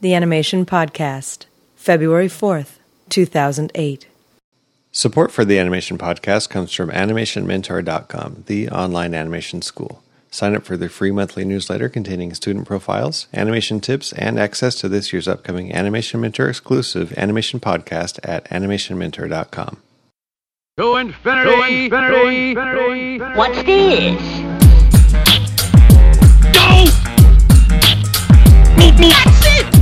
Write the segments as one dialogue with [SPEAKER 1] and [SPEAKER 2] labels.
[SPEAKER 1] The Animation Podcast, February 4th, 2008.
[SPEAKER 2] Support for the Animation Podcast comes from AnimationMentor.com, the online animation school. Sign up for their free monthly newsletter containing student profiles, animation tips, and access to this year's upcoming Animation Mentor exclusive animation podcast at AnimationMentor.com.
[SPEAKER 3] To infinity, to infinity, to infinity.
[SPEAKER 4] What's this?
[SPEAKER 3] Go!
[SPEAKER 4] Meet me. That's it!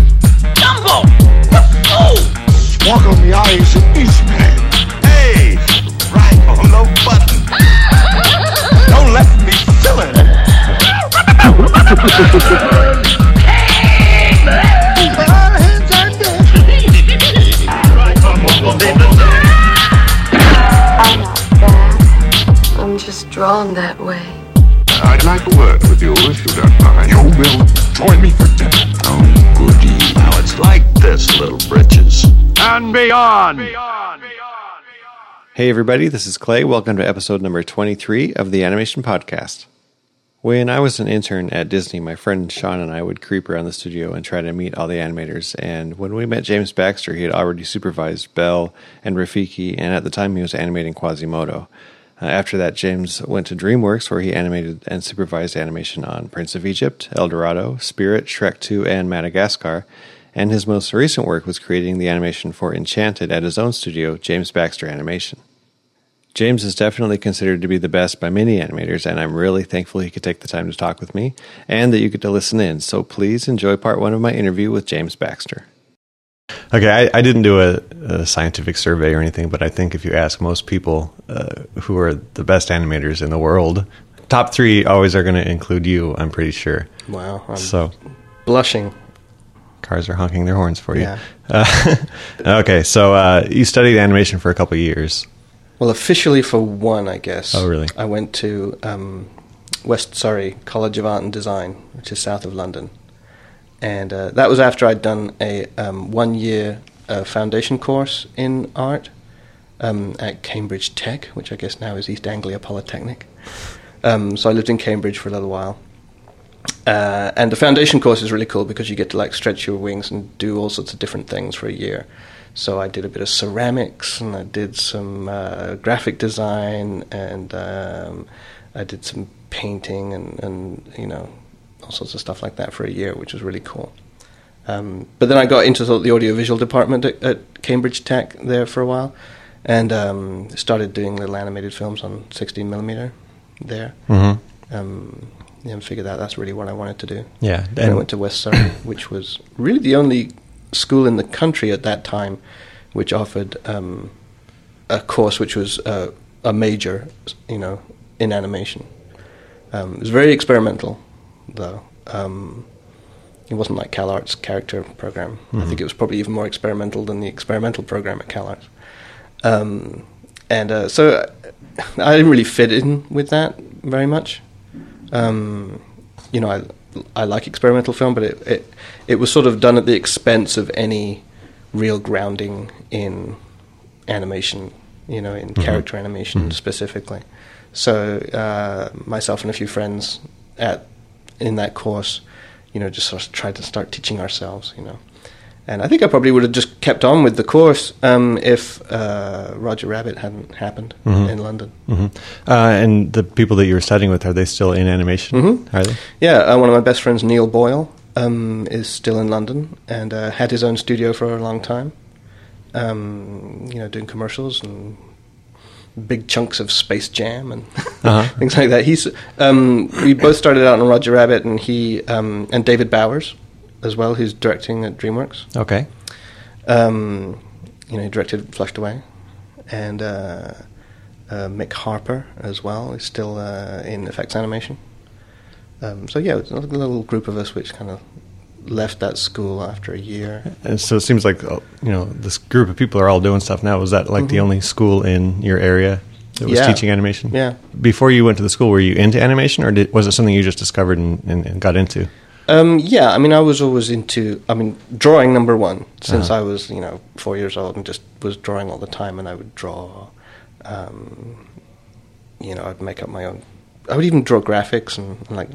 [SPEAKER 4] Dumbo! Oh!
[SPEAKER 5] Sparkle in the eyes of Eastman.
[SPEAKER 6] Hey, right on the button. Don't let me fill it.
[SPEAKER 7] I'm not bad. I'm just drawn that way.
[SPEAKER 5] I'd like to work with you if you don't mind. You will join me for dinner. Oh, goody.
[SPEAKER 6] Now it's like this, little britches.
[SPEAKER 3] And beyond.
[SPEAKER 2] Hey, everybody, this is Clay. Welcome to episode number 23 of the Animation Podcast. When I was an intern at Disney, my friend Sean and I would creep around the studio and try to meet all the animators. And when we met James Baxter, he had already supervised Belle and Rafiki, and at the time he was animating Quasimodo. Uh, after that, James went to DreamWorks, where he animated and supervised animation on Prince of Egypt, El Dorado, Spirit, Shrek 2, and Madagascar. And his most recent work was creating the animation for Enchanted at his own studio, James Baxter Animation. James is definitely considered to be the best by many animators, and I'm really thankful he could take the time to talk with me and that you get to listen in. So please enjoy part one of my interview with James Baxter. Okay, I, I didn't do a, a scientific survey or anything, but I think if you ask most people uh, who are the best animators in the world, top three always are going to include you, I'm pretty sure.
[SPEAKER 8] Wow, I'm
[SPEAKER 2] So
[SPEAKER 8] blushing.
[SPEAKER 2] Cars are honking their horns for you.
[SPEAKER 8] Yeah.
[SPEAKER 2] Uh, okay, so uh, you studied animation for a couple of years.
[SPEAKER 8] Well, officially for one, I guess.
[SPEAKER 2] Oh, really?
[SPEAKER 8] I went to um, West Surrey College of Art and Design, which is south of London, and uh, that was after I'd done a um, one-year uh, foundation course in art um, at Cambridge Tech, which I guess now is East Anglia Polytechnic. Um, so I lived in Cambridge for a little while. Uh, and the foundation course is really cool because you get to like stretch your wings and do all sorts of different things for a year. So I did a bit of ceramics and I did some uh, graphic design and um, I did some painting and, and you know all sorts of stuff like that for a year, which was really cool. Um, but then I got into the, audiovisual department at, at Cambridge Tech there for a while, and um, started doing little animated films on 16 millimeter there.
[SPEAKER 2] Mm-hmm.
[SPEAKER 8] Um, and figured out that's really what I wanted to do.
[SPEAKER 2] Yeah,
[SPEAKER 8] And I went to West Surrey, which was really the only school in the country at that time which offered um, a course which was uh, a major, you know, in animation. Um, it was very experimental, though. Um, it wasn't like CalArts character program. I think it was probably even more experimental than the experimental program at CalArts. Um, and uh, so I didn't really fit in with that very much. Um, you know, I I like experimental film, but it, it it was sort of done at the expense of any real grounding in animation. You know, in character animation specifically. So uh, myself and a few friends at in that course, you know, just sort of tried to start teaching ourselves. You know. And I think I probably would have just kept on with the course um, if uh, Roger Rabbit hadn't happened in London.
[SPEAKER 2] hmm Uh, and the people that you were studying with, are they still in animation?
[SPEAKER 8] Mhm.
[SPEAKER 2] Are they?
[SPEAKER 8] Yeah, uh, one of my best friends, Neil Boyle, um, is still in London and uh, had his own studio for a long time. Um, you know, doing commercials and big chunks of Space Jam and
[SPEAKER 2] Uh-huh.
[SPEAKER 8] things like that. He's um, we both started out on Roger Rabbit, and he um, and David Bowers as well, who's directing at DreamWorks.
[SPEAKER 2] Okay.
[SPEAKER 8] Um, you know, he directed Flushed Away, and uh, uh, Mick Harper as well is still uh, in effects animation. Um, so yeah, it's a little group of us which kind of left that school after a year.
[SPEAKER 2] And so it seems like uh, you know this group of people are all doing stuff now. Was that like the only school in your area that was
[SPEAKER 8] Mm-hmm. Yeah.
[SPEAKER 2] teaching animation?
[SPEAKER 8] Yeah.
[SPEAKER 2] Before you went to the school, were you into animation, or did, was it something you just discovered and, and, and got into?
[SPEAKER 8] Um, yeah, I mean, I was always into, I mean, drawing number one since
[SPEAKER 2] Uh-huh.
[SPEAKER 8] I was, you know, four years old and just was drawing all the time. And I would draw, um, you know, I'd make up my own. I would even draw graphics and, like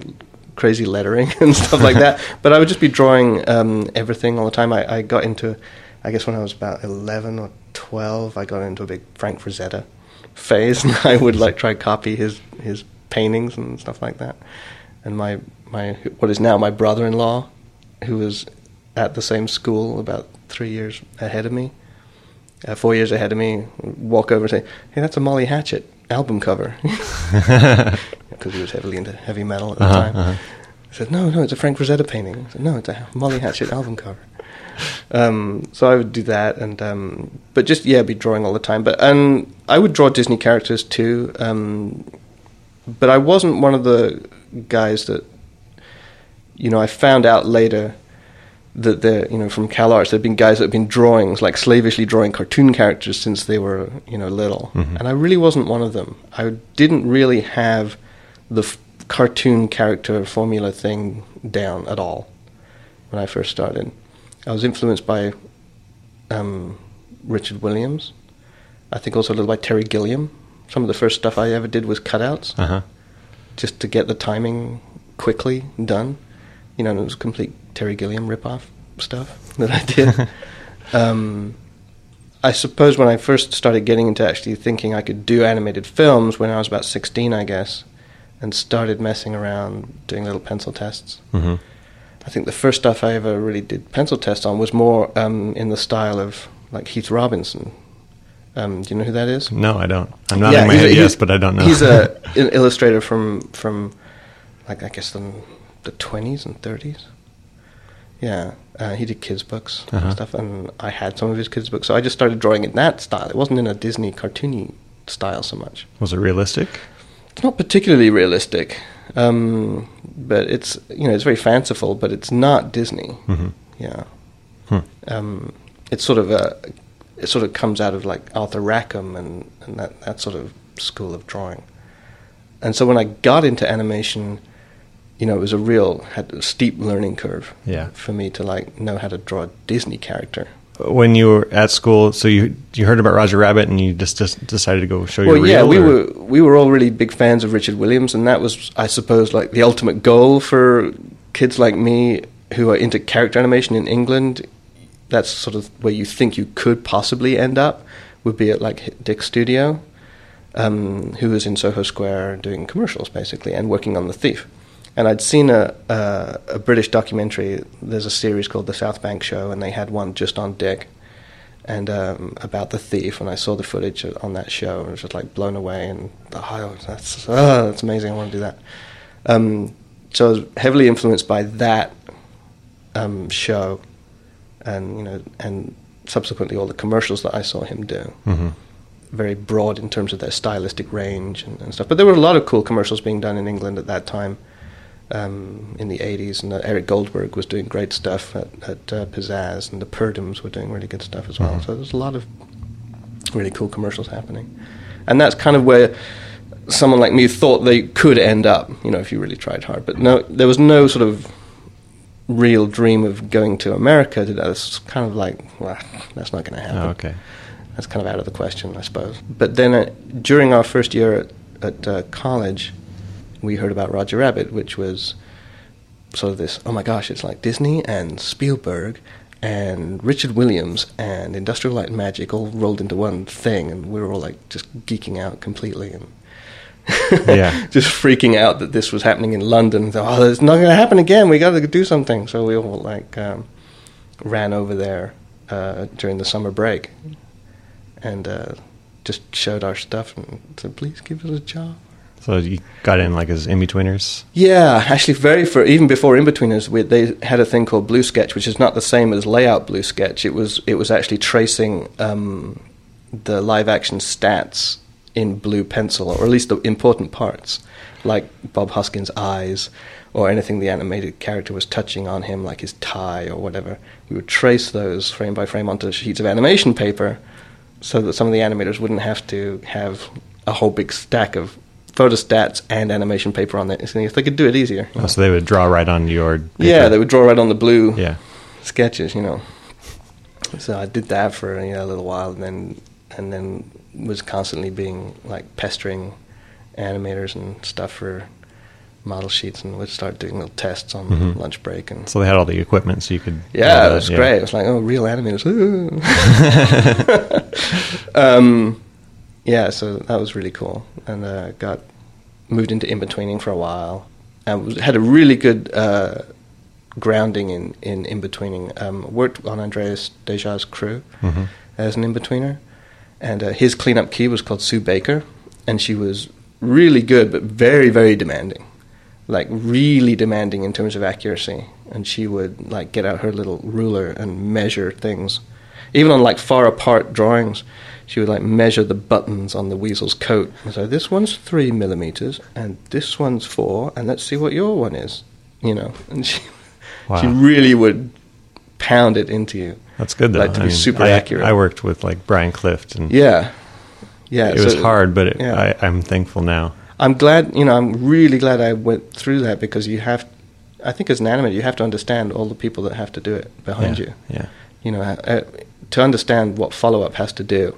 [SPEAKER 8] crazy lettering and stuff like that. But I would just be drawing um, everything all the time. I, I got into, I guess when I was about eleven or twelve, I got into a big Frank Frazetta phase, and I would like try copy his his paintings and stuff like that. And my my what is now my brother-in-law, who was at the same school about three years ahead of me, uh, four years ahead of me, walk over and say, "Hey, that's a Molly Hatchet album cover," because he was heavily into heavy metal at the
[SPEAKER 2] Uh-huh,
[SPEAKER 8] time.
[SPEAKER 2] uh-huh.
[SPEAKER 8] I said, "No, no, it's a Frank Frazetta painting." I said, "No, it's a Molly Hatchet album cover." Um, so I would do that, and um, but just yeah, be drawing all the time. But and I would draw Disney characters too. Um, but I wasn't one of the guys that, you know, I found out later that there, you know, from Cal Arts, there'd been guys that had been drawing, like slavishly drawing cartoon characters since they were, you know, little. And I really wasn't one of them. I didn't really have the f- cartoon character formula thing down at all when I first started. I was influenced by um, Richard Williams. I think also a little by Terry Gilliam. Some of the first stuff I ever did was cutouts
[SPEAKER 2] Uh huh.
[SPEAKER 8] just to get the timing quickly done. You know, and it was complete Terry Gilliam ripoff stuff that I did. um, I suppose when I first started getting into actually thinking I could do animated films when I was about 16, I guess, and started messing around doing little pencil tests.
[SPEAKER 2] hmm
[SPEAKER 8] I think the first stuff I ever really did pencil tests on was more um, in the style of like Heath Robinson. Um, do you know who that is?
[SPEAKER 2] No, I don't. I'm not in my head, yes, but I don't know.
[SPEAKER 8] He's a an illustrator from from like I guess the the twenties and thirties. Yeah, uh, he did kids books
[SPEAKER 2] Uh-huh.
[SPEAKER 8] and stuff, and I had some of his kids books, so I just started drawing in that style. It wasn't in a Disney cartoony style so much.
[SPEAKER 2] Was it realistic?
[SPEAKER 8] It's not particularly realistic, um, but it's you know it's very fanciful, but it's not Disney.
[SPEAKER 2] hmm
[SPEAKER 8] Yeah.
[SPEAKER 2] Hmm.
[SPEAKER 8] Um, it's sort of a, it sort of comes out of like Arthur Rackham and, and that, that sort of school of drawing. And so when I got into animation, you know, it was a real had a steep learning curve
[SPEAKER 2] Yeah.
[SPEAKER 8] for me to like know how to draw a Disney character.
[SPEAKER 2] When you were at school, so you you heard about Roger Rabbit and you just, just decided to go show your
[SPEAKER 8] Well, yeah,
[SPEAKER 2] reel,
[SPEAKER 8] we
[SPEAKER 2] or-
[SPEAKER 8] were we were all really big fans of Richard Williams, and that was, I suppose, like the ultimate goal for kids like me who are into character animation in England. That's sort of where you think you could possibly end up. Would be at like Dick studio, um, who was in Soho Square doing commercials basically and working on The Thief. And I'd seen a, a a British documentary. There's a series called The South Bank Show, and they had one just on Dick and um, about the thief, and I saw the footage on that show, and I was just like blown away, and oh, that's oh, that's amazing. I want to do that. Um, so I was heavily influenced by that um, show, and you know, and subsequently all the commercials that I saw him do.
[SPEAKER 2] Mhm.
[SPEAKER 8] Very broad in terms of their stylistic range and, and stuff. But there were a lot of cool commercials being done in England at that time. Um, in the 80s, and uh, Eric Goldberg was doing great stuff at, at uh, Pizazz, and the Purdums were doing really good stuff as well.
[SPEAKER 2] Mhm.
[SPEAKER 8] So there's a lot of really cool commercials happening. And that's kind of where someone like me thought they could end up, you know, if you really tried hard. But no, there was no sort of real dream of going to America to that. It's kind of like, well, that's not going to happen.
[SPEAKER 2] Oh, okay.
[SPEAKER 8] That's kind of out of the question, I suppose. But then uh, during our first year at, at uh, college, we heard about Roger Rabbit, which was sort of this oh my gosh, it's like Disney and Spielberg and Richard Williams and Industrial Light and Magic all rolled into one thing, and we were all like just geeking out completely and
[SPEAKER 2] Yeah.
[SPEAKER 8] just freaking out that this was happening in London. Thought, oh, it's not going to happen again. We got to do something. So we all like um, ran over there uh, during the summer break and uh, just showed our stuff and said, "Please give us a job."
[SPEAKER 2] So you got in like as in betweeners.
[SPEAKER 8] Yeah, actually, very for even before Inbetweeners, we, they had a thing called Blue Sketch, which is not the same as layout Blue Sketch. It was it was actually tracing um, the live action stats in blue pencil, or at least the important parts, like Bob Hoskins' eyes, or anything the animated character was touching on him, like his tie or whatever. We would trace those frame by frame onto sheets of animation paper, so that some of the animators wouldn't have to have a whole big stack of photostats and animation paper on it. If they could do it easier.
[SPEAKER 2] Oh, so they would draw right on your. Paper.
[SPEAKER 8] Yeah, they would draw right on the blue
[SPEAKER 2] Yeah.
[SPEAKER 8] sketches, you know. So I did that for you know, a little while, and then and then was constantly being like pestering animators and stuff for model sheets and would start doing little tests on lunch break and
[SPEAKER 2] So they had all the equipment, so you could.
[SPEAKER 8] yeah, it was great. It was like, oh, real animators. um, yeah, so that was really cool, and uh, got moved into in betweening for a while, and had a really good uh, grounding in in in betweening. Um, worked on Andreas Deja's crew
[SPEAKER 2] Mhm.
[SPEAKER 8] as an in betweener, and uh, his cleanup key was called Sue Baker, and she was really good, but very very demanding. Like really demanding in terms of accuracy. And she would like get out her little ruler and measure things. Even on like far apart drawings she would like measure the buttons on the weasel's coat and so this one's three millimeters and this one's four and let's see what your one is you know and she she really would pound it into you
[SPEAKER 2] That's good though.
[SPEAKER 8] like to
[SPEAKER 2] I
[SPEAKER 8] be
[SPEAKER 2] mean,
[SPEAKER 8] super
[SPEAKER 2] I,
[SPEAKER 8] accurate
[SPEAKER 2] I worked with like Brian Clift, and
[SPEAKER 8] yeah yeah
[SPEAKER 2] it
[SPEAKER 8] so-
[SPEAKER 2] was hard, but it,
[SPEAKER 8] yeah.
[SPEAKER 2] I, I'm thankful now.
[SPEAKER 8] I'm glad, you know, I'm really glad I went through that because you have, I think as an animator, you have to understand all the people that have to do it behind
[SPEAKER 2] yeah.
[SPEAKER 8] you.
[SPEAKER 2] Yeah.
[SPEAKER 8] You know, uh, to understand what follow up has to do,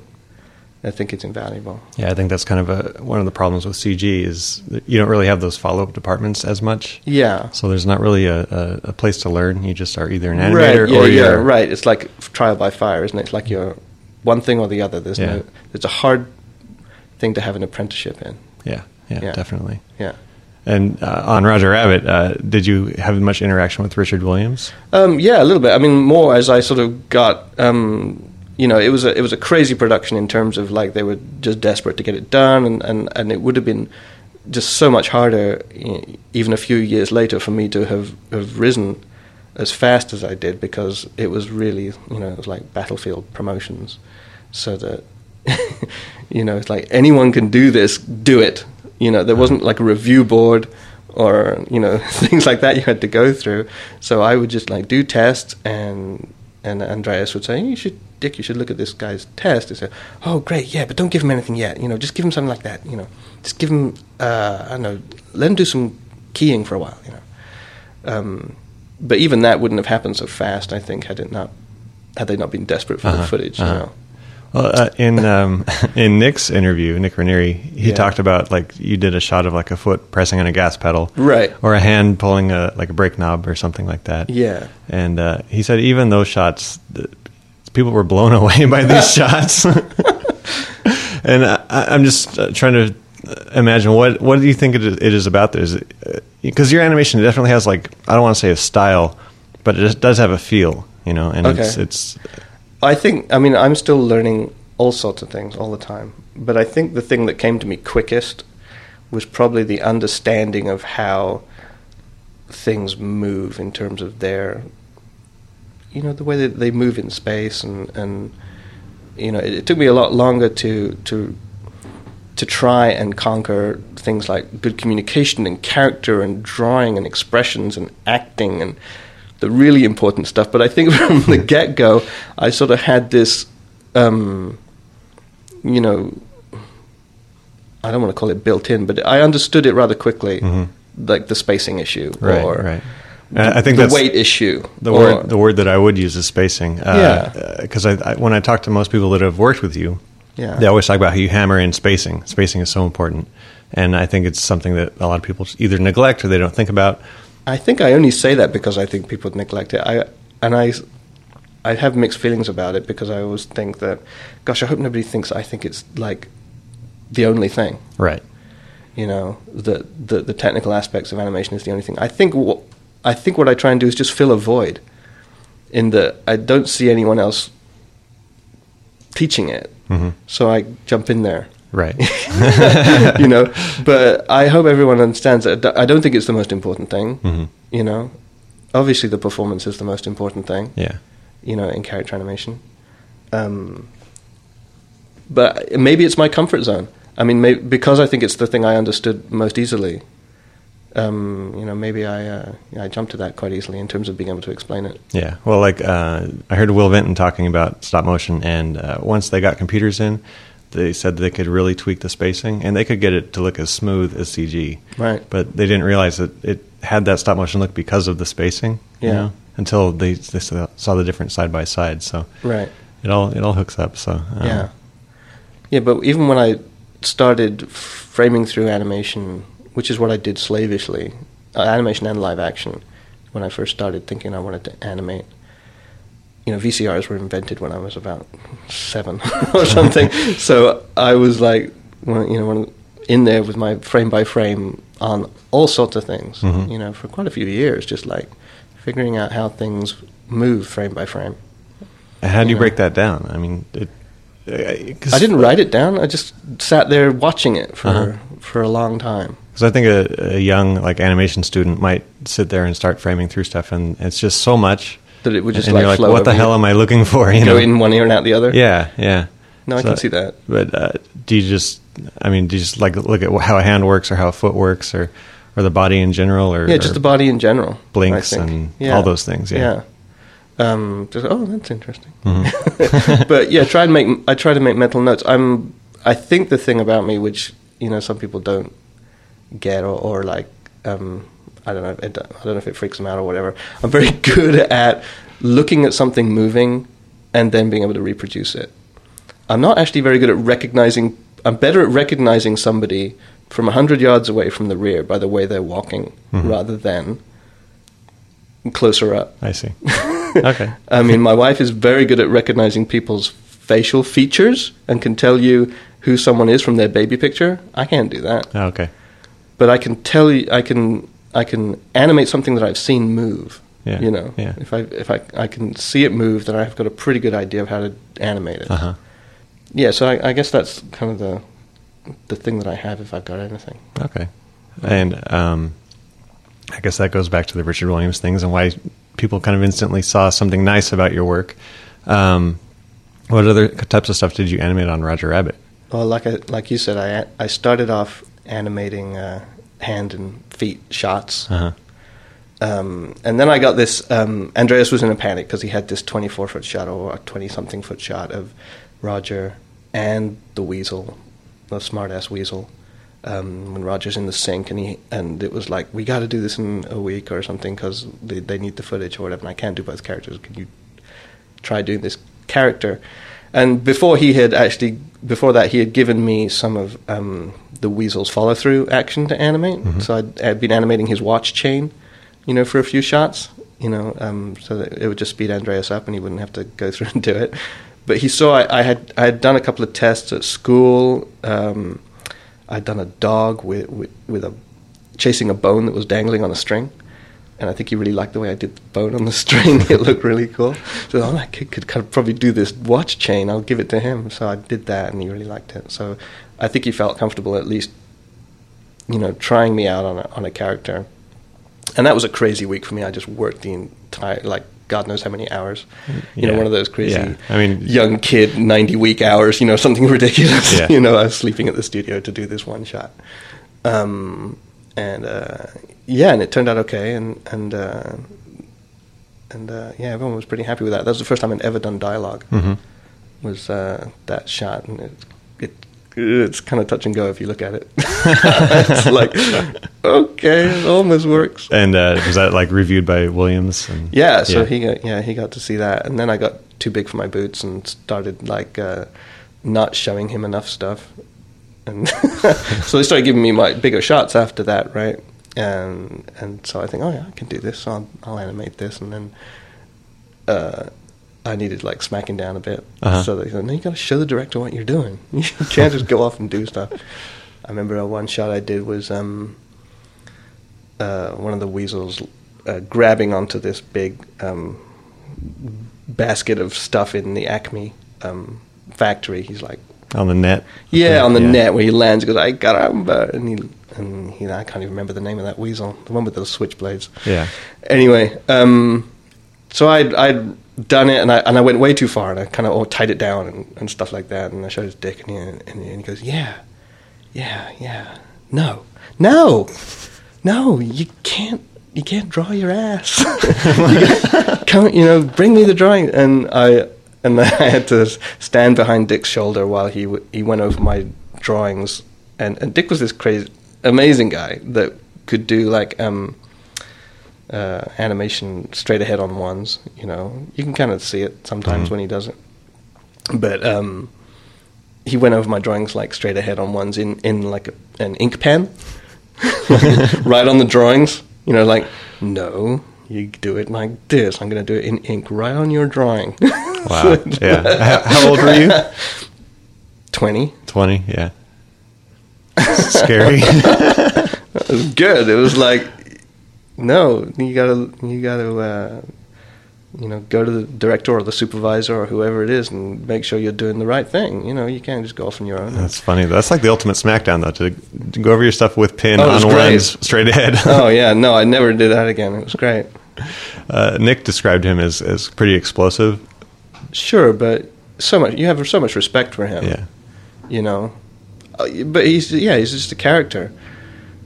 [SPEAKER 8] I think it's invaluable.
[SPEAKER 2] Yeah, I think that's kind of a one of the problems with CG is you don't really have those follow up departments as much.
[SPEAKER 8] Yeah.
[SPEAKER 2] So there's not really a, a, a place to learn. You just are either an
[SPEAKER 8] right,
[SPEAKER 2] animator
[SPEAKER 8] yeah,
[SPEAKER 2] or
[SPEAKER 8] yeah,
[SPEAKER 2] you're
[SPEAKER 8] right. It's like trial by fire, isn't it? It's like you're one thing or the other. There's
[SPEAKER 2] Yeah.
[SPEAKER 8] no, it's a hard thing to have an apprenticeship in.
[SPEAKER 2] Yeah, yeah,
[SPEAKER 8] Yeah.
[SPEAKER 2] definitely.
[SPEAKER 8] Yeah.
[SPEAKER 2] And uh, on Roger Rabbit, uh, did you have much interaction with Richard Williams?
[SPEAKER 8] Um, yeah, a little bit. I mean, more as I sort of got, um, you know, it was a it was a crazy production in terms of like they were just desperate to get it done, and and, and it would have been just so much harder, even a few years later, for me to have have risen as fast as I did because it was really, you know, it was like battlefield promotions, so that. you know, it's like anyone can do this, do it. You know, there wasn't like a review board or you know things like that you had to go through. So I would just like do tests, and and Andreas would say, "You should, Dick, you should look at this guy's test." He said, "Oh, great, yeah, but don't give him anything yet. You know, just give him something like that. You know, just give him, uh, I don't know, let him do some keying for a while. You know." Um, but even that wouldn't have happened so fast. I think had it not had they not been desperate for the
[SPEAKER 2] Uh-huh,
[SPEAKER 8] footage.
[SPEAKER 2] uh-huh.
[SPEAKER 8] You know.
[SPEAKER 2] Well, uh, in um, in Nick's interview, Nick Ranieri, he
[SPEAKER 8] Yeah.
[SPEAKER 2] talked about like you did a shot of like a foot pressing on a gas pedal,
[SPEAKER 8] Right.
[SPEAKER 2] or a hand pulling a like a brake knob or something like that.
[SPEAKER 8] Yeah.
[SPEAKER 2] And uh, he said even those shots, the, people were blown away by these shots. and I, I'm just uh, trying to imagine what what do you think it is, it is about this? Because your animation definitely has like I don't want to say a style, but it does have a feel, you know. And it's it's
[SPEAKER 8] I think, I mean, I'm still learning all sorts of things all the time. But I think the thing that came to me quickest was probably the understanding of how things move in terms of their, you know, the way that they move in space. And, and you know, it, it took me a lot longer to, to, to try and conquer things like good communication and character and drawing and expressions and acting and the really important stuff. But I think from the get go, I sort of had this, um, you know, I don't want to call it built in, but I understood it rather quickly, like the spacing issue
[SPEAKER 2] Mm-hmm. Right,
[SPEAKER 8] or
[SPEAKER 2] right. And I think
[SPEAKER 8] the weight issue.
[SPEAKER 2] the
[SPEAKER 8] or-
[SPEAKER 2] word the word that I would use is spacing.
[SPEAKER 8] Uh, yeah.
[SPEAKER 2] Uh, because I, I, when I talk to most people that have worked with you,
[SPEAKER 8] Yeah.
[SPEAKER 2] they always talk about how you hammer in spacing. Spacing is so important, and I think it's something that a lot of people either neglect or they don't think about.
[SPEAKER 8] I think I only say that because I think people neglect it. I and I, I have mixed feelings about it because I always think that, gosh, I hope nobody thinks I think it's like the only thing.
[SPEAKER 2] Right.
[SPEAKER 8] You know, the the, the technical aspects of animation is the only thing. I think what I think what I try and do is just fill a void. In that I don't see anyone else teaching it,
[SPEAKER 2] Mhm.
[SPEAKER 8] so I jump in there.
[SPEAKER 2] Right.
[SPEAKER 8] you know. But I hope everyone understands that I don't think it's the most important thing.
[SPEAKER 2] Mhm.
[SPEAKER 8] You know, obviously the performance is the most important thing.
[SPEAKER 2] Yeah.
[SPEAKER 8] You know, in character animation. Um, but maybe it's my comfort zone. I mean, may, because I think it's the thing I understood most easily. Um, you know, maybe I uh, I jumped to that quite easily in terms of being able to explain it.
[SPEAKER 2] Yeah. Well, like uh, I heard Will Vinton talking about stop motion, and uh, once they got computers in, they said they could really tweak the spacing, and they could get it to look as smooth as CG.
[SPEAKER 8] Right.
[SPEAKER 2] But they didn't realize that it had that stop motion look because of the spacing. You
[SPEAKER 8] Yeah.
[SPEAKER 2] know, until they they saw saw the difference side by side. So
[SPEAKER 8] Right.
[SPEAKER 2] it all it all hooks up. So um,
[SPEAKER 8] Yeah. Yeah, but even when I started framing through animation which is what I did slavishly, uh, animation and live action, when I first started thinking I wanted to animate. You know, VCRs were invented when I was about seven or something. so I was like, you know, in there with my frame by frame on all sorts of things.
[SPEAKER 2] Mhm.
[SPEAKER 8] You know, for quite a few years, just like figuring out how things move frame by frame.
[SPEAKER 2] How do you
[SPEAKER 8] Yeah.
[SPEAKER 2] break that down? I mean, it,
[SPEAKER 8] I didn't write it down. I just sat there watching it for
[SPEAKER 2] Uh-huh.
[SPEAKER 8] for a long time.
[SPEAKER 2] Because I think a, a young like animation student might sit there and start framing through stuff, and it's just so much
[SPEAKER 8] That it would just
[SPEAKER 2] and
[SPEAKER 8] like
[SPEAKER 2] you're like,
[SPEAKER 8] flow
[SPEAKER 2] what the hell
[SPEAKER 8] you.
[SPEAKER 2] am I looking for? You
[SPEAKER 8] Go
[SPEAKER 2] know,
[SPEAKER 8] in one ear and out the other.
[SPEAKER 2] yeah, yeah.
[SPEAKER 8] No, I can see that.
[SPEAKER 2] But uh, do you just, I mean, do you just like look at how a hand works, or how a foot works, or or the body in general, or
[SPEAKER 8] Yeah, just the body in general.
[SPEAKER 2] blinks and
[SPEAKER 8] Yeah.
[SPEAKER 2] all those things? Yeah.
[SPEAKER 8] Yeah. Um, just, oh, that's interesting.
[SPEAKER 2] Mhm.
[SPEAKER 8] but yeah, try and make. I try to make mental notes. I'm. I think the thing about me, which you know, some people don't get, or, or like, um, I don't know. It, I don't know if it freaks them out or whatever. I'm very good at looking at something moving and then being able to reproduce it. I'm not actually very good at recognizing. I'm better at recognizing somebody from hundred yards away from the rear by the way they're walking,
[SPEAKER 2] Mhm.
[SPEAKER 8] rather than closer up.
[SPEAKER 2] I see. okay.
[SPEAKER 8] I mean, my wife is very good at recognizing people's facial features and can tell you who someone is from their baby picture. I can't do that,
[SPEAKER 2] Oh, okay.
[SPEAKER 8] but I can tell you. I can. I can animate something that I've seen move.
[SPEAKER 2] Yeah,
[SPEAKER 8] You know,
[SPEAKER 2] yeah.
[SPEAKER 8] if I if I I can see it move, then I've got a pretty good idea of how to animate it.
[SPEAKER 2] Uh huh.
[SPEAKER 8] Yeah, so I, I guess that's kind of the the thing that I have if I've got anything.
[SPEAKER 2] Okay. And um, I guess that goes back to the Richard Williams things and why people kind of instantly saw something nice about your work. Um, what other types of stuff did you animate on Roger Rabbit?
[SPEAKER 8] Well, like I, like you said, I I started off animating uh, hand and feet shots.
[SPEAKER 2] Uh huh.
[SPEAKER 8] Um, and then I got this. Um, Andreas was in a panic because he had this 24 foot shot or a 20 something foot shot of Roger and the weasel, the smart ass weasel. Um, when Roger's in the sink, and he and it was like, we got to do this in a week or something because they they need the footage or whatever. And I can't do both characters. Can you try doing this character? And before he had actually, before that, he had given me some of um, the weasel's follow through action to animate. So I'd, I'd been animating his watch chain, you know, for a few shots, you know, um, so that it would just speed Andreas up and he wouldn't have to go through and do it. But he saw I, I had I had done a couple of tests at school. Um, I'd done a dog with, with with a chasing a bone that was dangling on a string, and I think he really liked the way I did the bone on the string. it looked really cool. So oh, that kid could kind of probably do this watch chain. I'll give it to him. So I did that, and he really liked it. So I think he felt comfortable at least, you know, trying me out on a, on a character. And that was a crazy week for me. I just worked the entire like God knows how many hours. You know, one of those crazy
[SPEAKER 2] Yeah. I mean-
[SPEAKER 8] young kid ninety week hours. You know, something ridiculous.
[SPEAKER 2] Yeah.
[SPEAKER 8] you know, I was sleeping at the studio to do this one shot. Um, and uh, yeah, and it turned out okay, and and uh, and uh, yeah, everyone was pretty happy with that. That was the first time I'd ever done dialog
[SPEAKER 2] Mm-hmm.
[SPEAKER 8] Was uh, that shot, and it, it it's kind of touch and go if you look at it. it's like okay, it almost works.
[SPEAKER 2] And uh, was that like reviewed by Williams? And,
[SPEAKER 8] Yeah, so he got yeah he got to see that, and then I got too big for my boots and started like uh, not showing him enough stuff, and so they started giving me my bigger shots after that, right? And and so I think, oh yeah, I can do this. So I'll, I'll animate this, and then uh, I needed like smacking down a bit.
[SPEAKER 2] Uh-huh.
[SPEAKER 8] So they said, no, you got to show the director what you're doing. You can't just go off and do stuff. I remember one shot I did was um, uh, one of the weasels uh, grabbing onto this big um, basket of stuff in the Acme um, factory. He's like,
[SPEAKER 2] on the net.
[SPEAKER 8] yeah, on the
[SPEAKER 2] Yeah.
[SPEAKER 8] net where he lands. He goes, "I caramba," and he and he. I can't even remember the name of that weasel, the one with the switchblades.
[SPEAKER 2] Yeah.
[SPEAKER 8] Anyway, um, so I'd, I'd done it, and I and I went way too far, and I kind of tied it down and, and stuff like that. And I showed his dick, and he, and he, and he goes, "Yeah, yeah, yeah, no, no, no, you can't." You can't draw your ass. You Come, you know, bring me the drawing, and I and I had to stand behind Dick's shoulder while he w- he went over my drawings, and, and Dick was this crazy, amazing guy that could do like um, uh, animation straight ahead on ones. You know, you can kind of see it sometimes
[SPEAKER 2] Mhm.
[SPEAKER 8] when he does it, but um, he went over my drawings like straight ahead on ones in in like a, an ink pen. right on the drawings. You know, like no, you do it like this. I'm going to do it in ink right on your drawing.
[SPEAKER 2] Wow. yeah. How, how old were you?
[SPEAKER 8] Twenty.
[SPEAKER 2] 20. Yeah. Scary.
[SPEAKER 8] It was good. It was like, no, you gotta, you gotta, uh, you know, go to the director or the supervisor or whoever it is and make sure you're doing the right thing. You know, you can't just go off on your own.
[SPEAKER 2] That's funny. That's like the ultimate smackdown, though, to, to go over your stuff with pin
[SPEAKER 8] Oh,
[SPEAKER 2] on lens straight ahead.
[SPEAKER 8] oh yeah, no, I never did that again. It was great.
[SPEAKER 2] Uh, Nick described him as, as pretty explosive.
[SPEAKER 8] Sure, but so much you have so much respect for him.
[SPEAKER 2] Yeah.
[SPEAKER 8] You know, Uh, but he's yeah, he's just a character.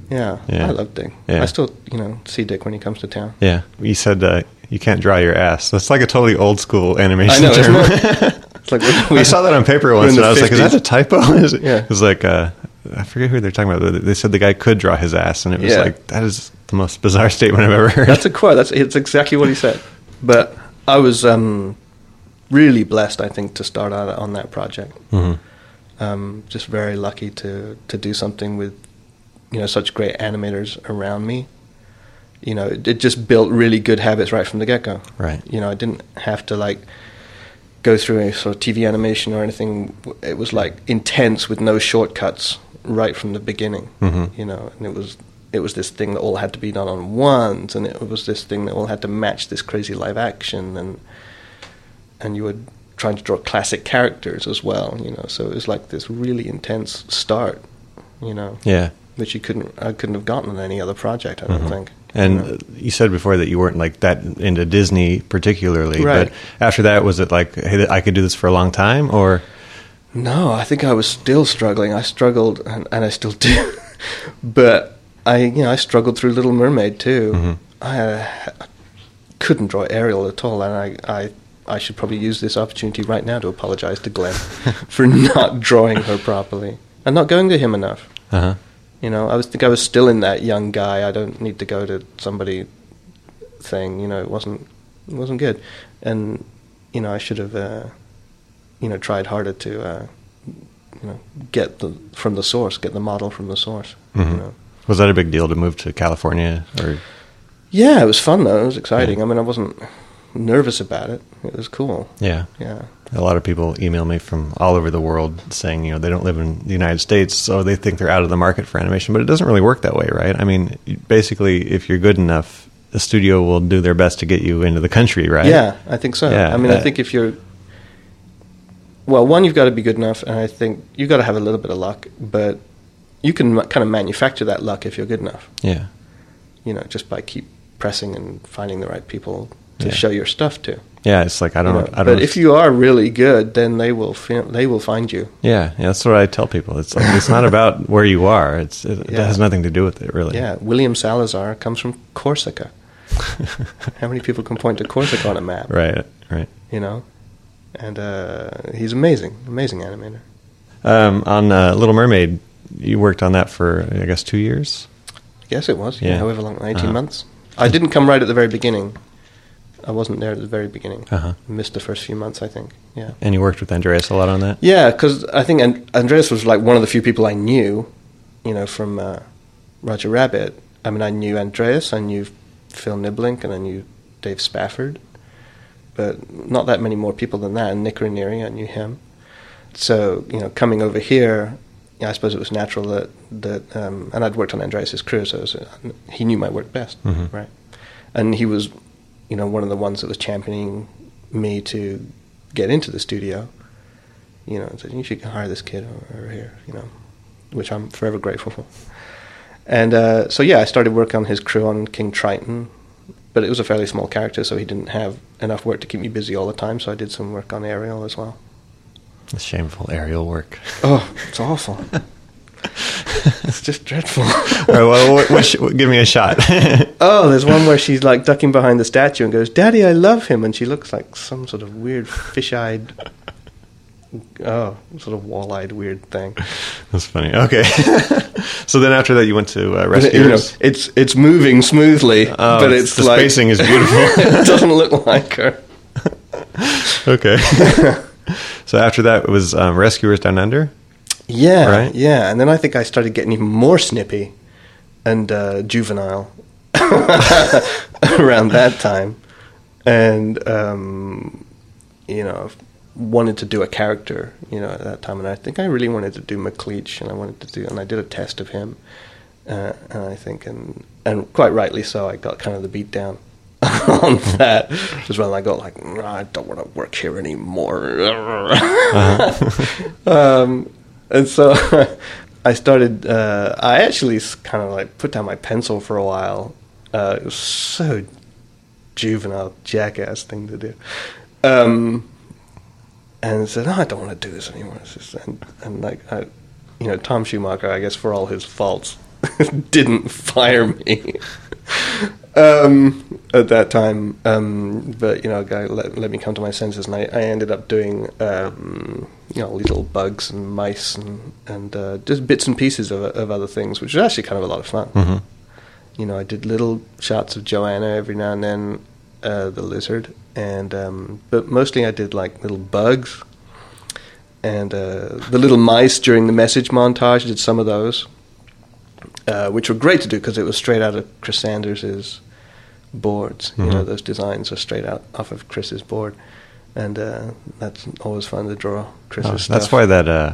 [SPEAKER 8] Yeah,
[SPEAKER 2] Yeah.
[SPEAKER 8] I love Dick.
[SPEAKER 2] Yeah.
[SPEAKER 8] I still you know see Dick when he comes to town.
[SPEAKER 2] Yeah. You said uh, you can't draw your ass. That's like a totally old school
[SPEAKER 8] I
[SPEAKER 2] animation
[SPEAKER 8] know.
[SPEAKER 2] term.
[SPEAKER 8] Isn't it? it's like we,
[SPEAKER 2] I saw that on paper once, and I was like, "Is that a typo?" Is it-
[SPEAKER 8] Yeah.
[SPEAKER 2] It was like uh, I forget who they're talking about. They said the guy could draw his ass, and it was
[SPEAKER 8] Yeah.
[SPEAKER 2] like that is the most bizarre statement I've ever heard.
[SPEAKER 8] That's a quote. That's it's exactly what he said. But I was um, really blessed, I think, to start out on that project.
[SPEAKER 2] Mhm.
[SPEAKER 8] Um, just very lucky to to do something with you know such great animators around me. You know, it, it just built really good habits right from the get go.
[SPEAKER 2] Right.
[SPEAKER 8] You know, I didn't have to like go through a sort of TV animation or anything. It was like intense with no shortcuts right from the beginning.
[SPEAKER 2] Mhm.
[SPEAKER 8] You know, and it was it was this thing that all had to be done on ones, and it was this thing that all had to match this crazy live action, and and you were trying to draw classic characters as well. You know, so it was like this really intense start. You know,
[SPEAKER 2] Yeah.
[SPEAKER 8] Which you couldn't I couldn't have gotten on any other project. I don't
[SPEAKER 2] Mhm.
[SPEAKER 8] think.
[SPEAKER 2] And
[SPEAKER 8] You know?
[SPEAKER 2] uh, you said before that you weren't like that into Disney particularly,
[SPEAKER 8] Right.
[SPEAKER 2] but after that, was it like, hey, I could do this for a long time, or
[SPEAKER 8] No, I think I was still struggling. I struggled, and, and I still do. but I, you know, I struggled through Little Mermaid too.
[SPEAKER 2] Mhm.
[SPEAKER 8] I, uh, couldn't draw Ariel at all, and I, I, I should probably use this opportunity right now to apologize to Glenn for not drawing her properly and not going to him enough.
[SPEAKER 2] uh huh,
[SPEAKER 8] You know, I was think I was still in that young guy. I don't need to go to somebody thing. You know, it wasn't it wasn't good, and you know I should have uh, you know tried harder to uh, you know get the from the source, get the model from the source.
[SPEAKER 2] Mhm.
[SPEAKER 8] You know.
[SPEAKER 2] was that a big deal to move to California? Or
[SPEAKER 8] Yeah, it was fun though. It was exciting. I mean, I wasn't nervous about it. It was cool.
[SPEAKER 2] yeah,
[SPEAKER 8] Yeah.
[SPEAKER 2] A lot of people email me from all over the world saying you know they don't live in the United States, so they think they're out of the market for animation, but it doesn't really work that way, right? I mean, basically, if you're good enough, the studio will do their best to get you into the country, right?
[SPEAKER 8] Yeah, I think so.
[SPEAKER 2] Yeah,
[SPEAKER 8] I mean, I
[SPEAKER 2] uh,
[SPEAKER 8] think if you're well, one, you've got to be good enough, and I think you've got to have a little bit of luck, but you can kind of manufacture that luck if you're good enough.
[SPEAKER 2] yeah,
[SPEAKER 8] You know, just by keep pressing and finding the right people to
[SPEAKER 2] Yeah.
[SPEAKER 8] show your stuff to.
[SPEAKER 2] Yeah. It's like I don't,
[SPEAKER 8] know.
[SPEAKER 2] know, I don't.
[SPEAKER 8] but
[SPEAKER 2] know
[SPEAKER 8] if you are really good, then they will fi- they will find you.
[SPEAKER 2] Yeah, yeah, that's what I tell people. It's like it's not about where you are. It's it, it has nothing to do with it, really.
[SPEAKER 8] Yeah, William Salazar comes from Costa Rica. How many people can point to Costa Rica on a map?
[SPEAKER 2] right, right.
[SPEAKER 8] You know, and uh, he's amazing, amazing animator.
[SPEAKER 2] Um, on uh, Little Mermaid, you worked on that for I guess two years.
[SPEAKER 8] I guess it was. Yeah,
[SPEAKER 2] Yeah.
[SPEAKER 8] however long, 18
[SPEAKER 2] Uh-huh.
[SPEAKER 8] months. I didn't come right at the very beginning. I wasn't there at the very beginning.
[SPEAKER 2] Uh-huh.
[SPEAKER 8] Missed the first few months, I think. Yeah.
[SPEAKER 2] And you worked with Andreas a lot on that.
[SPEAKER 8] Yeah, because I think and- Andreas was like one of the few people I knew, you know, from uh, Roger Rabbit. I mean, I knew Andreas, I knew Phil Nibbelink, and I knew Dave Spafford, but not that many more people than that. And Nick Ranieri, I knew him. So, you know, coming over here, I suppose it was natural that that, um, and I'd worked on Andreas's crew, so was, uh, he knew my work best,
[SPEAKER 2] Mhm.
[SPEAKER 8] right? And he was, you know, one of the ones that was championing me to get into the studio you know, and said, you should hire this kid over, here, you know, which I'm forever grateful for. And uh, so, yeah, I started working on his crew on King Triton, but it was a fairly small character, so he didn't have enough work to keep me busy all the time, so I did some work on Ariel as well.
[SPEAKER 2] The shameful aerial work.
[SPEAKER 8] Oh, it's awful. it's just dreadful.
[SPEAKER 2] All right, well, what, what sh- give me a shot.
[SPEAKER 8] oh, there's one where she's like ducking behind the statue and goes, Daddy, I love him. And she looks like some sort of weird fish eyed, oh, sort of wall eyed weird thing.
[SPEAKER 2] That's funny. Okay. so then after that, you went to uh,
[SPEAKER 8] You know,
[SPEAKER 2] Rescuers.
[SPEAKER 8] it's it's moving smoothly,
[SPEAKER 2] Oh,
[SPEAKER 8] but it's
[SPEAKER 2] the
[SPEAKER 8] like
[SPEAKER 2] spacing is beautiful.
[SPEAKER 8] it doesn't look like her.
[SPEAKER 2] okay. so after that, it was um, Rescuers Down Under.
[SPEAKER 8] Yeah,
[SPEAKER 2] Right?
[SPEAKER 8] yeah. And then I think I started getting even more snippy and uh, juvenile around that time, and um, you know wanted to do a character, you know, at that time, and I think I really wanted to do McLeach, and I wanted to do, and I did a test of him, uh, and I think, and and quite rightly so, I got kind of the beat down on that as well. I got like, I don't want to work here anymore, um, and so I started. Uh, I actually kind of like put down my pencil for a while. Uh, it was so juvenile, jackass thing to do. Um, and said, "No, I don't want to do this anymore." Just, and, and like, I, you know, Tom Schumacher, I guess for all his faults, didn't fire me um, at that time. Um, but you know, a guy let, let me come to my senses, and I, I ended up doing um, you know little bugs and mice and and uh, just bits and pieces of of other things, which was actually kind of a lot of fun.
[SPEAKER 2] Mm-hmm.
[SPEAKER 8] You know, I did little shots of Joanna every now and then, uh, the lizard, and um, but mostly I did like little bugs and uh, the little mice during the message montage. I did some of those, uh, which were great to do because it was straight out of Chris Sanders's boards. You know,
[SPEAKER 2] Mhm.
[SPEAKER 8] those designs are straight out off of Chris's board, and uh, that's always fun to draw Chris's
[SPEAKER 2] Oh,
[SPEAKER 8] stuff.
[SPEAKER 2] that's why that uh,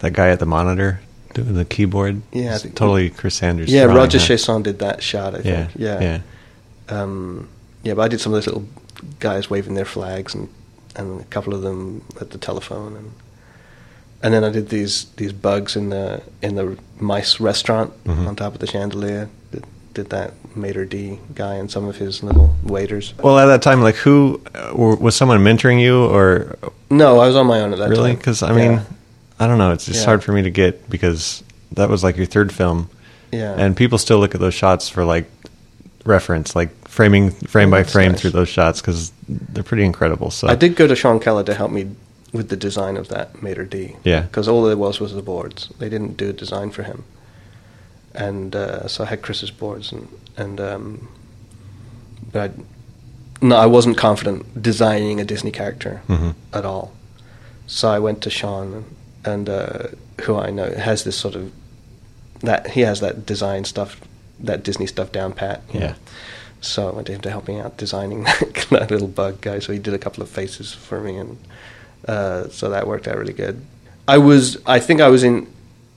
[SPEAKER 2] that guy at the monitor doing the keyboard.
[SPEAKER 8] Yeah, think-
[SPEAKER 2] totally Chris Sanders.
[SPEAKER 8] Yeah,
[SPEAKER 2] drawing,
[SPEAKER 8] Roger
[SPEAKER 2] huh?
[SPEAKER 8] Chiasson did that shot. I
[SPEAKER 2] Yeah,
[SPEAKER 8] think. Yeah,
[SPEAKER 2] yeah.
[SPEAKER 8] Um, yeah, but I did some of those little guys waving their flags and and a couple of them at the telephone and and then I did these these bugs in the in the mice restaurant
[SPEAKER 2] Mhm.
[SPEAKER 8] on top of the chandelier. Did, did that Mater D guy and some of his little waiters.
[SPEAKER 2] Well, at that time, like, who uh, was someone mentoring you, or
[SPEAKER 8] No, I was on my own at that
[SPEAKER 2] really?
[SPEAKER 8] time.
[SPEAKER 2] Because I mean,
[SPEAKER 8] Yeah.
[SPEAKER 2] I don't know. It's just
[SPEAKER 8] Yeah.
[SPEAKER 2] hard for me to get because that was like your third film,
[SPEAKER 8] yeah,
[SPEAKER 2] and people still look at those shots for like reference, like framing frame
[SPEAKER 8] Oh,
[SPEAKER 2] by frame
[SPEAKER 8] nice.
[SPEAKER 2] through those shots because they're pretty incredible. So
[SPEAKER 8] I did go to Shawn Keller to help me with the design of that Mater D.
[SPEAKER 2] Yeah.
[SPEAKER 8] Because all there was was the boards. They didn't do a design for him. And uh, so I had Chris's boards, and and um, but I, no, I wasn't confident designing a Disney character
[SPEAKER 2] Mhm.
[SPEAKER 8] at all. So I went to Shawn, and, and uh, who I know has this sort of that he has that design stuff, that Disney stuff down pat.
[SPEAKER 2] Yeah.
[SPEAKER 8] know. So I went to him to help me out designing that, that little bug guy. So he did a couple of faces for me, and uh, so that worked out really good. I was, I think I was in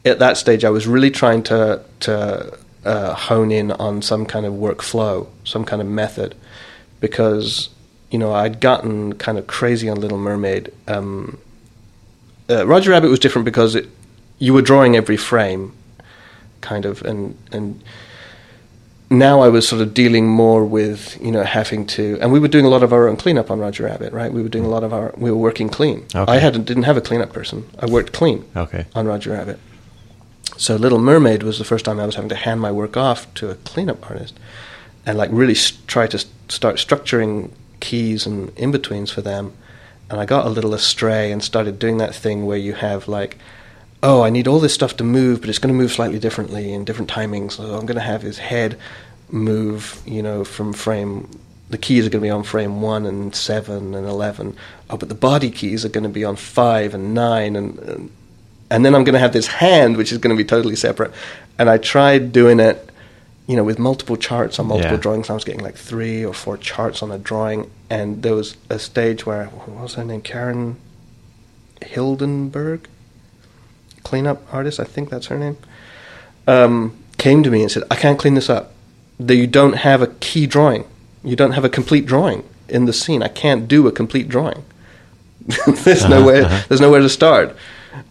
[SPEAKER 8] at that stage. I was really trying to to uh, hone in on some kind of workflow, some kind of method, because you know I'd gotten kind of crazy on Little Mermaid. Um, uh, Roger Rabbit was different because it, you were drawing every frame, kind of, and and now I was sort of dealing more with you know having to, and we were doing a lot of our own cleanup on Roger Rabbit, right? We were doing a lot of our, we were working clean.
[SPEAKER 2] Okay.
[SPEAKER 8] I hadn't didn't have a cleanup person. I worked clean
[SPEAKER 2] okay.
[SPEAKER 8] on Roger Rabbit. So Little Mermaid was the first time I was having to hand my work off to a cleanup artist, and like really s- try to s- start structuring keys and in betweens for them. And I got a little astray and started doing that thing where you have like, oh, I need all this stuff to move, but it's going to move slightly differently in different timings. So I'm going to have his head move, you know, from frame. The keys are going to be on frame one and seven and eleven. Oh, but the body keys are going to be on five and nine and. and and then I'm going to have this hand, which is going to be totally separate. And I tried doing it, you know, with multiple charts on multiple
[SPEAKER 2] Yeah.
[SPEAKER 8] drawings. I was getting like three or four charts on a drawing, and there was a stage where what was her name? Karen Hildenberg, cleanup artist. I think that's her name. Um, came to me and said, "I can't clean this up. That you don't have a key drawing. You don't have a complete drawing in the scene. I can't do a complete drawing. there's
[SPEAKER 2] Uh-huh,
[SPEAKER 8] nowhere.
[SPEAKER 2] uh-huh.
[SPEAKER 8] There's nowhere to start."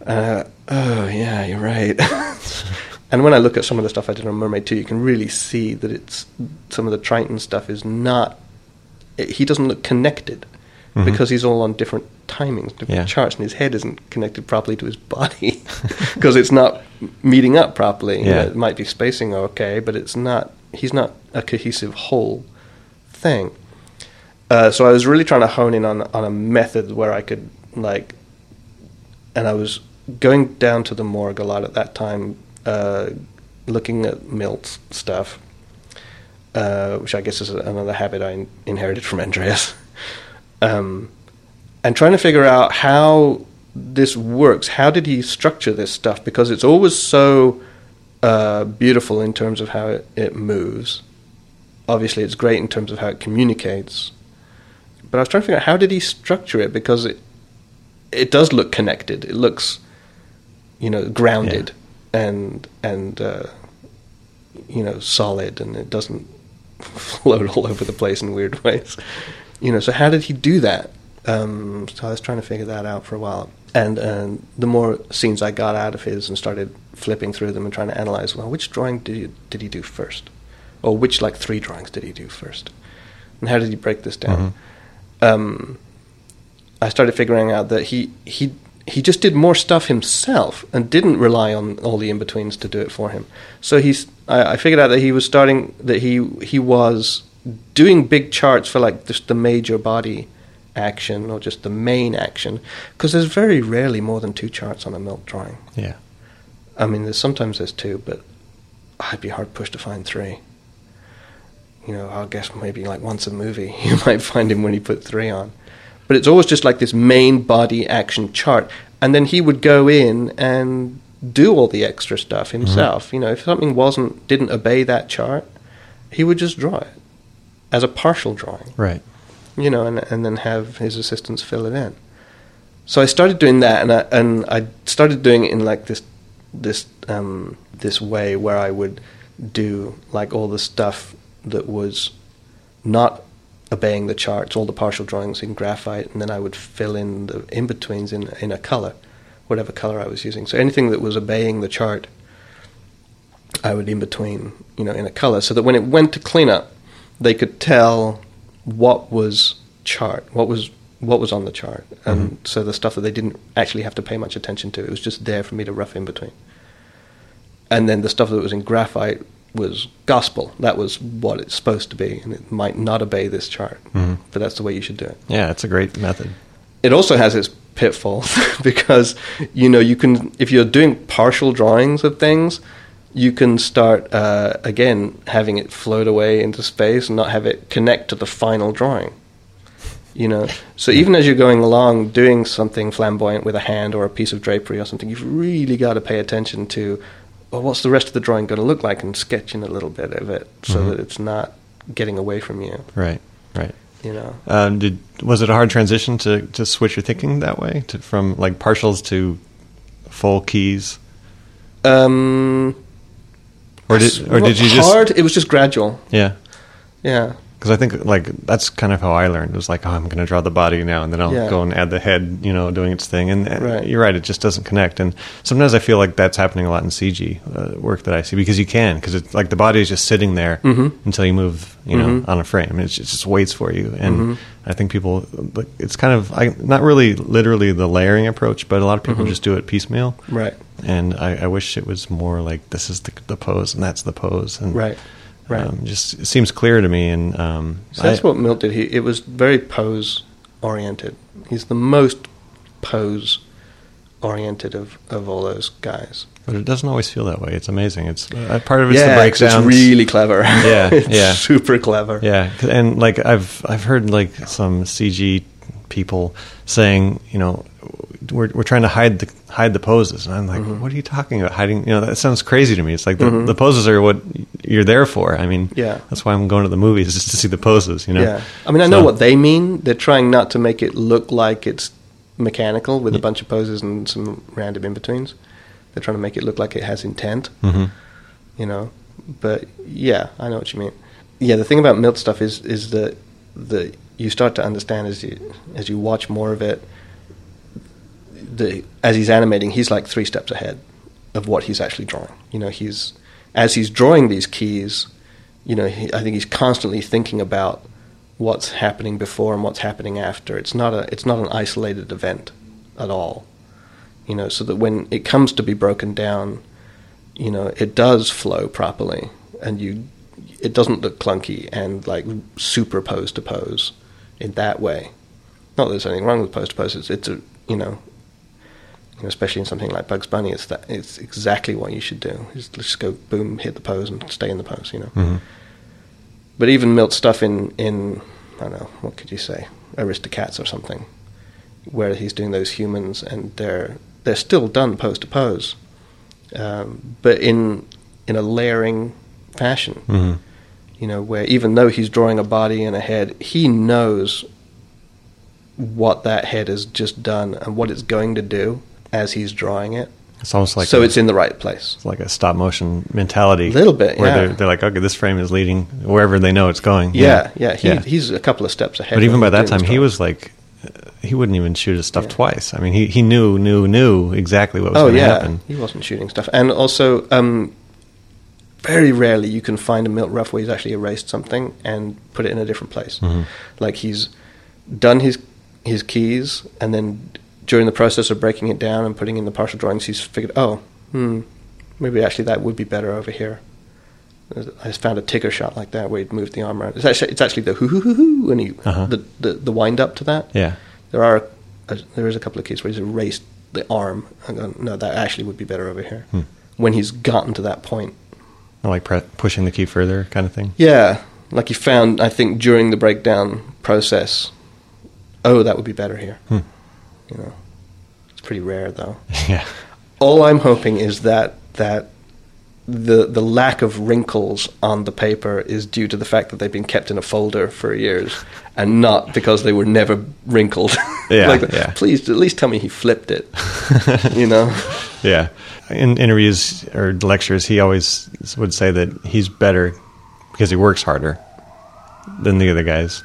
[SPEAKER 8] Uh, oh yeah, you're right. and when I look at some of the stuff I did on Mermaid 2, you can really see that it's some of the Triton stuff is not. It, he doesn't look connected
[SPEAKER 2] Mhm.
[SPEAKER 8] because he's all on different timings, different
[SPEAKER 2] Yeah.
[SPEAKER 8] charts, and his head isn't connected properly to his body because it's not meeting up properly. You know, it might be spacing okay, but it's not. He's not a cohesive whole thing. Uh, so I was really trying to hone in on on a method where I could like, and I was going down to the morgue a lot at that time, uh, looking at Milt's stuff, uh, which I guess is another habit I in- inherited from Andreas, um, and trying to figure out how this works. How did he structure this stuff? Because it's always so uh, beautiful in terms of how it, it moves. Obviously, it's great in terms of how it communicates. But I was trying to figure out how did he structure it because it it does look connected. It looks, you know, grounded and and uh, you know solid, and it doesn't float all over the place in weird ways. You know, so how did he do that? Um, so I was trying to figure that out for a while. And uh, the more scenes I got out of his and started flipping through them and trying to analyze, well, which drawing did he, did he do first? Or which, like, three drawings did he do first? And how did he break this down? Um, I started figuring out that he, he, he just did more stuff himself and didn't rely on all the in-betweens to do it for him. So he's, I, I figured out that he was starting, that he, he was doing big charts for, like, just the major body action or just the main action because there's very rarely more than two charts on a Milt drawing.
[SPEAKER 2] Yeah.
[SPEAKER 8] I mean, there's sometimes there's two, but I'd be hard pushed to find three. You know, I guess maybe like once a movie you might find him when he put three on, but it's always just like this main body action chart, and then he would go in and do all the extra stuff mm-hmm. himself. You know, if something wasn't didn't obey that chart, he would just draw it as a partial drawing
[SPEAKER 2] Right.
[SPEAKER 8] you know, and and then have his assistants fill it in. So I started doing that, and I and I started doing it in like this this um, this way where I would do like all the stuff that was not obeying the charts, all the partial drawings in graphite, and then I would fill in the in betweens in in a color, whatever color I was using. So anything that was obeying the chart, I would in between, you know, in a color, so that when it went to cleanup, they could tell what was chart, what was what was on the chart, and so the stuff that they didn't actually have to pay much attention to, it was just there for me to rough in between. And then the stuff that was in graphite was gospel. That was what it's supposed to be, and it might not obey this chart,
[SPEAKER 2] Mhm.
[SPEAKER 8] but that's the way you should do it.
[SPEAKER 2] Yeah, it's a great method.
[SPEAKER 8] It also has its pitfalls because you know you can if you're doing partial drawings of things, you can start uh, again having it float away into space and not have it connect to the final drawing. You know, so even as you're going along doing something flamboyant with a hand or a piece of drapery or something, you've really got to pay attention to, well, what's the rest of the drawing going to look like, and sketch in a little bit of it so
[SPEAKER 2] Mhm.
[SPEAKER 8] that it's not getting away from you.
[SPEAKER 2] Right. Right.
[SPEAKER 8] You know.
[SPEAKER 2] Um, did was it a hard transition to, to switch your thinking that way to, from like partials to full keys,
[SPEAKER 8] Um,
[SPEAKER 2] or did or did you just
[SPEAKER 8] hard? It was just gradual.
[SPEAKER 2] yeah?
[SPEAKER 8] Yeah.
[SPEAKER 2] Because I think like that's kind of how I learned. It was like, oh, I'm going to draw the body now, and then I'll
[SPEAKER 8] Yeah.
[SPEAKER 2] go and add the head, you know, doing its thing. And, and
[SPEAKER 8] Right.
[SPEAKER 2] you're right, it just doesn't connect. And sometimes I feel like that's happening a lot in CG uh, work that I see because you can because it's like the body is just sitting there
[SPEAKER 8] Mhm.
[SPEAKER 2] until you move, you know,
[SPEAKER 8] Mhm.
[SPEAKER 2] on a frame. It just, it just waits for you. And
[SPEAKER 8] Mhm.
[SPEAKER 2] I think people, it's kind of I, not really literally the layering approach, but a lot of people
[SPEAKER 8] Mhm.
[SPEAKER 2] just do it piecemeal.
[SPEAKER 8] Right.
[SPEAKER 2] And I, I wish it was more like this is the, the pose and that's the pose. And
[SPEAKER 8] Right. Right.
[SPEAKER 2] um, just it seems clear to me. And um,
[SPEAKER 8] So that's
[SPEAKER 2] I-
[SPEAKER 8] what Milt did. He it was very pose oriented. He's the most pose oriented of, of all those guys.
[SPEAKER 2] But it doesn't always feel that way. It's amazing. It's uh, part of it's the
[SPEAKER 8] yeah, it's really clever.
[SPEAKER 2] Yeah,
[SPEAKER 8] It's
[SPEAKER 2] yeah.
[SPEAKER 8] super clever.
[SPEAKER 2] Yeah, and like I've I've heard like some CG people saying, you know, we're we're trying to hide the hide the poses, and I'm like,
[SPEAKER 8] Mm-hmm.
[SPEAKER 2] what are you talking about hiding? You know, that sounds crazy to me. It's like the,
[SPEAKER 8] Mhm.
[SPEAKER 2] the poses are what you're there for. I mean,
[SPEAKER 8] Yeah.
[SPEAKER 2] that's why I'm going to the movies just to see the poses. You know,
[SPEAKER 8] Yeah. I mean, I know what they mean. They're trying not to make it look like it's mechanical with a bunch of poses and some random in betweens. They're trying to make it look like it has intent.
[SPEAKER 2] Mhm.
[SPEAKER 8] you know. But yeah, I know what you mean. Yeah, the thing about Milt stuff is is that the you start to understand as you as you watch more of it. The as he's animating, he's like three steps ahead of what he's actually drawing. You know, he's as he's drawing these keys. You know, he, I think he's constantly thinking about what's happening before and what's happening after. It's not a it's not an isolated event at all. You know, so that when it comes to be broken down, you know, it does flow properly, and you, it doesn't look clunky and like superpose to pose in that way. Not that there's anything wrong with pose to pose. It's, it's a, you know, especially in something like Bugs Bunny, it's that it's exactly what you should do. Just, just go boom, hit the pose, and stay in the pose. You know.
[SPEAKER 2] Mhm.
[SPEAKER 8] But even Milt stuff in in I don't know what could you say, Aristocats or something, where he's doing those humans and they're they're still done pose to pose. Um, but in in a layering fashion.
[SPEAKER 2] Mm-hmm.
[SPEAKER 8] You know, where even though he's drawing a body and a head, he knows what that head has just done and what it's going to do as he's drawing it.
[SPEAKER 2] It's almost like
[SPEAKER 8] so
[SPEAKER 2] a,
[SPEAKER 8] it's in the right place.
[SPEAKER 2] it's like a stop motion mentality.
[SPEAKER 8] A little bit,
[SPEAKER 2] where
[SPEAKER 8] yeah.
[SPEAKER 2] they're, they're like, okay, this frame is leading wherever they know it's going.
[SPEAKER 8] Yeah, yeah. He,
[SPEAKER 2] Yeah.
[SPEAKER 8] He's a couple of steps ahead.
[SPEAKER 2] But even by that time, he was like, he wouldn't even shoot his stuff
[SPEAKER 8] Yeah.
[SPEAKER 2] twice. I mean, he, he knew, knew, knew exactly what was
[SPEAKER 8] oh
[SPEAKER 2] going to
[SPEAKER 8] yeah,
[SPEAKER 2] happen.
[SPEAKER 8] he wasn't shooting stuff. And also, um, very rarely you can find a Milt rough where he's actually erased something and put it in a different place.
[SPEAKER 2] Mm-hmm.
[SPEAKER 8] Like he's done his his keys, and then during the process of breaking it down and putting in the partial drawings, he's figured, oh, hmm, maybe actually that would be better over here. I just found a Tigger shot like that where he'd moved the arm around. It's actually, it's actually the hoo hoo hoo hoo, and he
[SPEAKER 2] Uh-huh.
[SPEAKER 8] the, the the wind up to that.
[SPEAKER 2] Yeah.
[SPEAKER 8] There are a, there is a couple of keys where he's erased the arm. and gone, no, that actually would be better over here.
[SPEAKER 2] Hmm.
[SPEAKER 8] When he's gotten to that point,
[SPEAKER 2] Or like pre- pushing the key further kind of thing.
[SPEAKER 8] yeah, like he found, I think during the breakdown process, oh, that would be better here.
[SPEAKER 2] Hmm.
[SPEAKER 8] You know, it's pretty rare though.
[SPEAKER 2] yeah.
[SPEAKER 8] All I'm hoping is that that the the lack of wrinkles on the paper is due to the fact that they've been kept in a folder for years, and not because they were never wrinkled.
[SPEAKER 2] Yeah,
[SPEAKER 8] like,
[SPEAKER 2] yeah.
[SPEAKER 8] Please, at least tell me he flipped it. you know.
[SPEAKER 2] Yeah. In interviews or lectures, he always would say that he's better because he works harder than the other guys.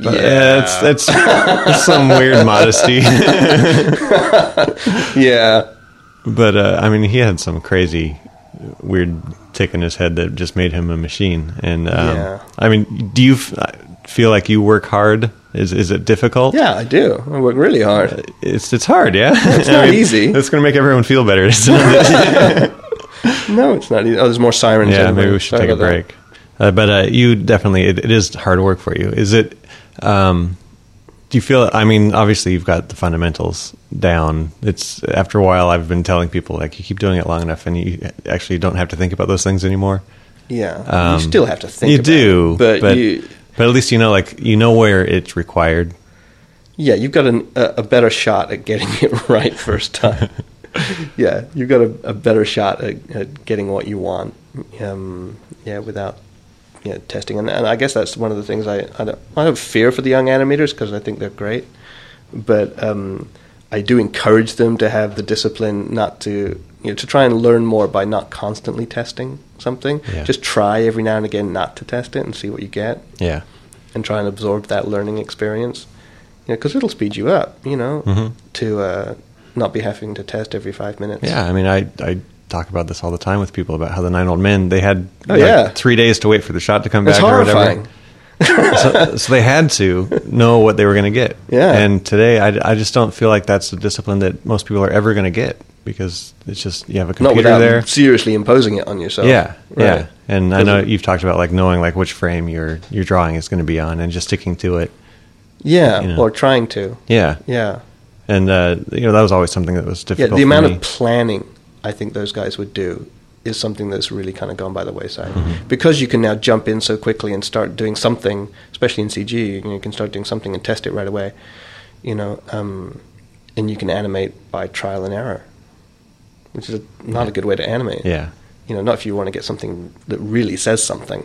[SPEAKER 2] But
[SPEAKER 8] Yeah.
[SPEAKER 2] it's, it's some weird modesty.
[SPEAKER 8] Yeah.
[SPEAKER 2] but uh, I mean, he had some crazy, weird tick in his head that just made him a machine. And um,
[SPEAKER 8] Yeah.
[SPEAKER 2] I mean, do you f- feel like you work hard? Is is it difficult?
[SPEAKER 8] Yeah, I do. I work really hard.
[SPEAKER 2] It's it's hard, yeah.
[SPEAKER 8] It's not easy.
[SPEAKER 2] It's going to make everyone feel better.
[SPEAKER 8] No, it's not easy. Oh, there's more sirens.
[SPEAKER 2] yeah, maybe we should
[SPEAKER 8] Sorry
[SPEAKER 2] take a break. Uh, but uh, you definitely, it, it is hard work for you. Is it? Um, do you feel? I mean, obviously, you've got the fundamentals down. It's after a while. I've been telling people like you keep doing it long enough, and you actually don't have to think about those things anymore.
[SPEAKER 8] Yeah,
[SPEAKER 2] Um,
[SPEAKER 8] you still have to think.
[SPEAKER 2] You
[SPEAKER 8] about
[SPEAKER 2] do,
[SPEAKER 8] it, but,
[SPEAKER 2] but
[SPEAKER 8] you,
[SPEAKER 2] but at least you know, like you know where it's required.
[SPEAKER 8] yeah, you've got an, a, a better shot at getting it right first time. yeah, you've got a, a better shot at, at getting what you want. Um, yeah, without you know, testing, and, and I guess that's one of the things I I, don't, I fear for the young animators because I think they're great, but um, I do encourage them to have the discipline not to you know to try and learn more by not constantly testing something.
[SPEAKER 2] Yeah.
[SPEAKER 8] Just try every now and again not to test it and see what you get
[SPEAKER 2] Yeah,
[SPEAKER 8] and try and absorb that learning experience. You know, because it'll speed you up. You know,
[SPEAKER 2] Mhm.
[SPEAKER 8] to uh, not be having to test every five minutes.
[SPEAKER 2] yeah. I mean, I I talk about this all the time with people about how the nine old men they had
[SPEAKER 8] Oh,
[SPEAKER 2] like,
[SPEAKER 8] yeah.
[SPEAKER 2] three days to wait for the shot to come
[SPEAKER 8] it's
[SPEAKER 2] back or whatever.
[SPEAKER 8] horrifying.
[SPEAKER 2] so, so they had to know what they were going to get.
[SPEAKER 8] Yeah.
[SPEAKER 2] And today, I, I just don't feel like that's the discipline that most people are ever going to get because it's just you have a computer there.
[SPEAKER 8] seriously imposing it on yourself.
[SPEAKER 2] Yeah, yeah. And I know you've talked about like knowing like which frame your your drawing is going to be on and just sticking to it.
[SPEAKER 8] Yeah,
[SPEAKER 2] You know.
[SPEAKER 8] or trying to.
[SPEAKER 2] Yeah.
[SPEAKER 8] Yeah.
[SPEAKER 2] And uh, you know that was always something that was difficult.
[SPEAKER 8] Yeah,
[SPEAKER 2] the
[SPEAKER 8] amount of planning I think those guys would do is something that's really kind of gone by the wayside.
[SPEAKER 2] Mm-hmm.
[SPEAKER 8] Because you can now jump in so quickly and start doing something, especially in CG, you, know, you can start doing something and test it right away, you know, um, and you can animate by trial and error, which is a, not a good way to animate.
[SPEAKER 2] yeah.
[SPEAKER 8] You know, not if you want to get something that really says something.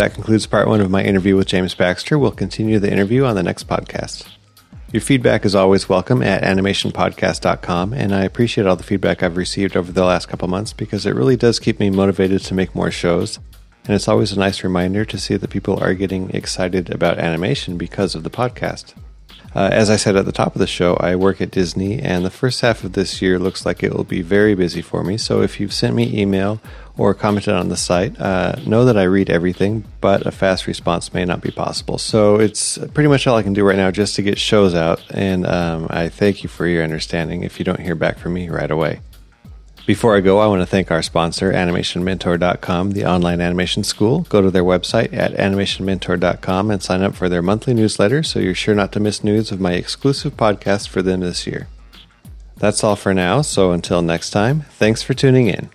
[SPEAKER 2] That concludes part one of my interview with James Baxter. We'll continue the interview on the next podcast. Your feedback is always welcome at animationpodcast.com, and I appreciate all the feedback I've received over the last couple months because it really does keep me motivated to make more shows. And it's always a nice reminder to see that people are getting excited about animation because of the podcast. Uh, as I said at the top of the show, I work at Disney, and the first half of this year looks like it will be very busy for me. So if you've sent me email or commented on the site, uh, know that I read everything, but a fast response may not be possible. So it's pretty much all I can do right now just to get shows out, and um, I thank you for your understanding if you don't hear back from me right away. Before I go, I want to thank our sponsor, AnimationMentor.com, the online animation school. Go to their website at AnimationMentor.com and sign up for their monthly newsletter so you're sure not to miss news of my exclusive podcast for them this year. That's all for now, so until next time, thanks for tuning in.